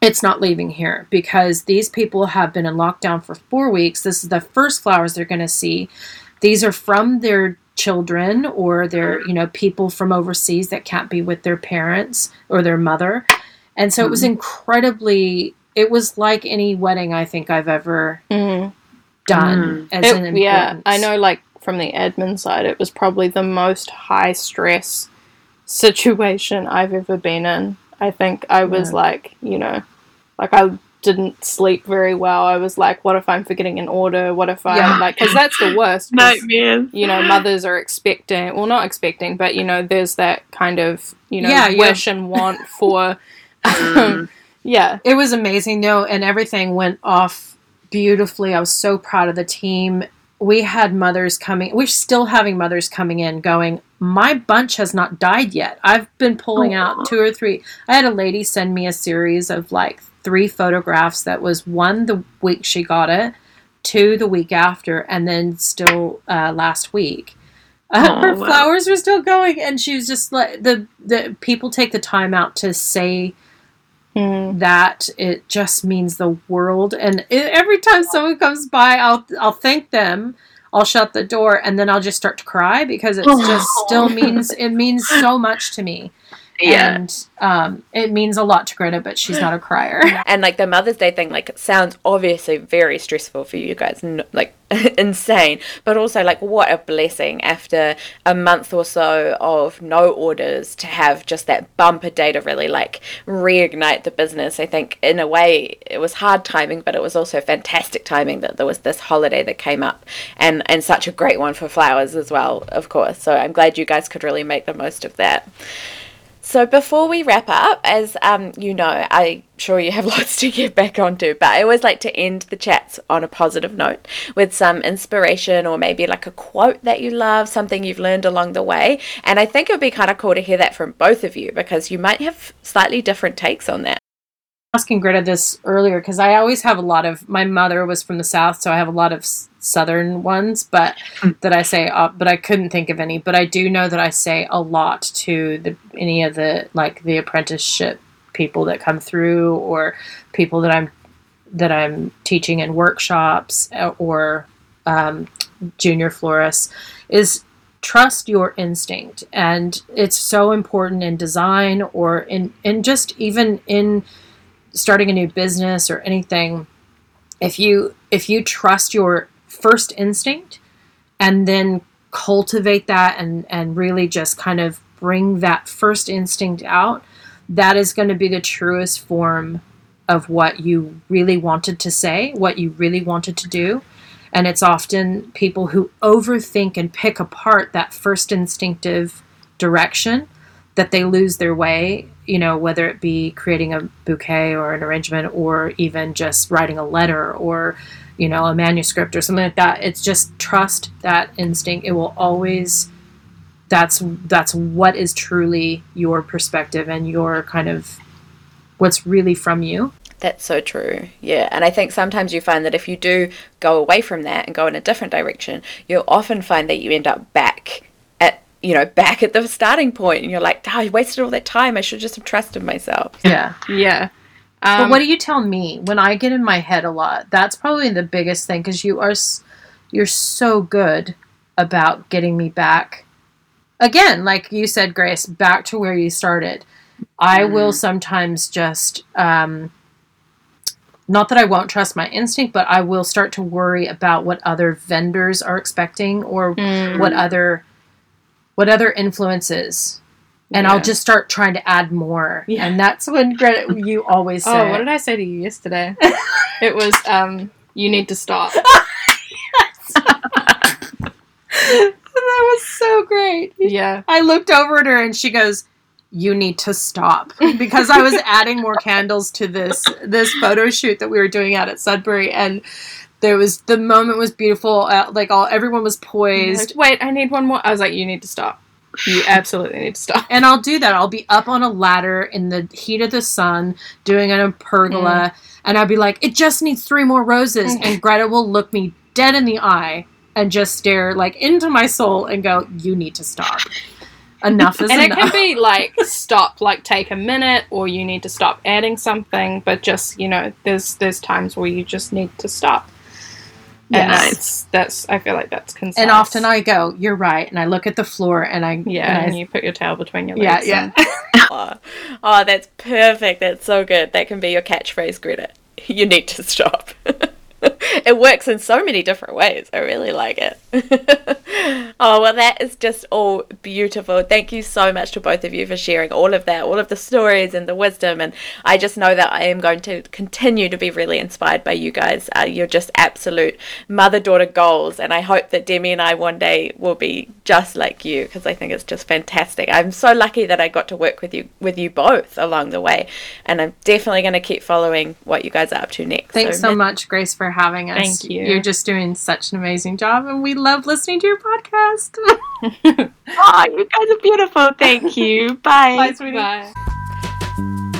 Speaker 4: it's not leaving here because these people have been in lockdown for four weeks. This is the first flowers they're going to see. These are from their children or their you know people from overseas that can't be with their parents or their mother. And so it was incredibly it was like any wedding i think i've ever
Speaker 3: Mm.
Speaker 4: Done as
Speaker 3: It-
Speaker 4: an
Speaker 3: yeah. I know. Like from the admin side, it was probably the most high stress situation I've ever been in. I think I was
Speaker 4: Yeah.
Speaker 3: like, you know, like I didn't sleep very well. I was like, what if I'm forgetting an order? What if I
Speaker 4: Yeah.
Speaker 3: like because that's the *laughs* worst.
Speaker 5: Nightmares.
Speaker 3: you know, mothers are expecting, well, not expecting, but you know, there's that kind of you know
Speaker 4: Yeah,
Speaker 3: wish and want for, *laughs*
Speaker 5: Mm. *laughs*
Speaker 3: yeah,
Speaker 4: It was amazing, no, and everything went off beautifully. I was so proud of the team. We had mothers coming. We're still having mothers coming in going, My bunch has not died yet. I've been pulling out two or three. I had a lady send me a series of like three photographs that was one the week she got it, two the week after, and then still uh, last week. *laughs* Uh,
Speaker 5: Oh,
Speaker 4: her
Speaker 5: wow.
Speaker 4: flowers were still going, and she was just like the the people take the time out to say
Speaker 3: Mm.
Speaker 4: that it just means the world. And every time someone comes by, I'll I'll thank them. I'll shut the door and then I'll just start to cry because it just *laughs* still means it means so much to me.
Speaker 5: Yeah.
Speaker 4: And um, it means a lot to Greta, but she's not a crier. *laughs*
Speaker 2: And like the Mother's Day thing, like it sounds obviously very stressful for you guys, n- like *laughs* insane, but also like what a blessing after a month or so of no orders to have just that bumper day to really like reignite the business. I think in a way it was hard timing, but it was also fantastic timing that there was this holiday that came up and, and such a great one for flowers as well, of course. So I'm glad you guys could really make the most of that. So before we wrap up, as um, you know, I'm sure you have *laughs* lots to get back onto, but I always like to end the chats on a positive note with some inspiration or maybe like a quote that you love, something you've learned along the way. And I think it would be kind of cool to hear that from both of you because you might have slightly different takes on that.
Speaker 4: Asking Greta this earlier because I always have a lot of. My mother was from the south, so I have a lot of s- southern ones, but that I say. Uh, but I couldn't think of any. But I do know that I say a lot to the any of the like the apprenticeship people that come through, or people that I'm that I'm teaching in workshops uh, or um, junior florists is trust your instinct and it's so important in design or in in just even in starting a new business or anything if you if you trust your first instinct and then cultivate that and and really just kind of bring that first instinct out that is going to be the truest form of what you really wanted to say what you really wanted to do. And it's often people who overthink and pick apart that first instinctive direction that they lose their way, you know, whether it be creating a bouquet or an arrangement or even just writing a letter or, you know, a manuscript or something like that. It's just trust that instinct. It will always that's that's what is truly your perspective and your kind of what's really from you.
Speaker 2: That's so true. Yeah. And I think sometimes you find that if you do go away from that and go in a different direction, you'll often find that you end up back you know, back at the starting point and you're like, oh, I wasted all that time. I should just have trusted myself.
Speaker 4: Yeah.
Speaker 3: yeah.
Speaker 4: But
Speaker 3: Um,
Speaker 4: what do you tell me when I get in my head a lot? That's probably the biggest thing because you are you're so good about getting me back. Again, like you said, Grace, back to where you started. I will sometimes just um, not that I won't trust my instinct, but I will start to worry about what other vendors are expecting or
Speaker 3: mm,
Speaker 4: what other what other influences. And I'll just start trying to add more.
Speaker 3: Yeah.
Speaker 4: And that's when Greta, you always say.
Speaker 3: Oh, what did I say to you yesterday? *laughs* it was um, you need to stop. *laughs* *laughs*
Speaker 4: that was so great.
Speaker 3: Yeah.
Speaker 4: I looked over at her and she goes, "You need to stop," because I was adding more candles to this this photo shoot that we were doing out at Sudbury, and there was the moment was beautiful. Uh, like all everyone was poised.
Speaker 3: Wait, I need one more. I was like, you need to stop. You *sighs* absolutely need to stop.
Speaker 4: And I'll do that. I'll be up on a ladder in the heat of the sun doing an pergola, and I'll be like, "It just needs three more roses," and Greta will look me dead in the eye and just stare like into my soul and go, "You need to stop. Enough is enough. *laughs*
Speaker 3: and it can be like *laughs* stop, like take a minute, or you need to stop adding something. But just you know, there's there's times where you just need to stop. And
Speaker 4: Yes.
Speaker 3: that's that's I feel like that's concise.
Speaker 4: and often I go, "You're right," and I look at the floor and I
Speaker 3: yeah,
Speaker 4: and
Speaker 3: and
Speaker 4: I,
Speaker 3: you put your tail between your legs.
Speaker 4: yeah.
Speaker 3: and-
Speaker 2: Oh, *laughs* *laughs* oh, that's perfect. That's so good. That can be your catchphrase, Greta. *laughs* You need to stop. *laughs* it works in so many different ways. I really like it. *laughs* oh, well, that is just all beautiful. Thank you so much to both of you for sharing all of that, all of the stories and the wisdom. And I just know that I am going to continue to be really inspired by you guys. Uh, you're just absolute mother daughter goals. And I hope that Demi and I one day will be just like you because I think it's just fantastic. I'm so lucky that I got to work with you with you both along the way. And I'm definitely going to keep following what you guys are up to next.
Speaker 4: Thanks so, much, Grace, for having us.
Speaker 3: Thank you.
Speaker 4: You're just doing such an amazing job, and we love listening to your podcast. *laughs* *laughs*
Speaker 5: Oh, you guys are beautiful. Thank you. Bye.
Speaker 4: sweetie.
Speaker 3: Bye.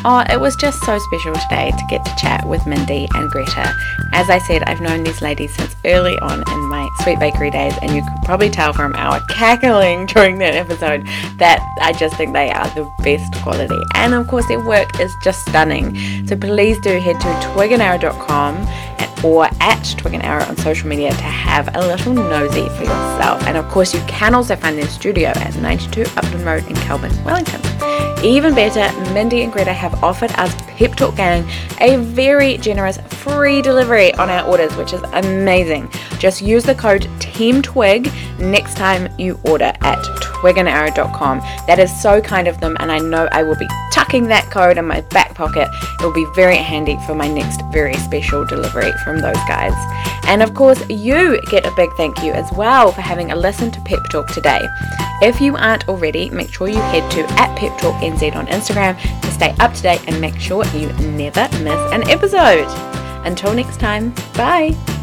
Speaker 2: Oh, it was just so special today to get to chat with Mindy and Greta. As I said, I've known these ladies since early on in my sweet bakery days, and you could probably tell from our *laughs* cackling during that episode that I just think they are the best quality. And of course, their work is just stunning. So please do head to twigandarrow.com or at Twig on social media to have a little nosy for yourself. And of course, you can also find their studio at 92 Upton Road in Kelburn, Wellington. Even better, Mindy and Greta have offered us Pep Talk Gang a very generous free delivery on our orders, which is amazing. Just use the code TEAMTWIG next time you order at twigandarrow.com. That is so kind of them, and I know I will be tucking that code in my back pocket. It will be very handy for my next very special delivery from those guys. And of course, you get a big thank you as well for having a listen to Pep Talk today. If you aren't already, make sure you head to at Pep Talk NZ on Instagram to stay up to date and make sure you never miss an episode. Until next time, bye.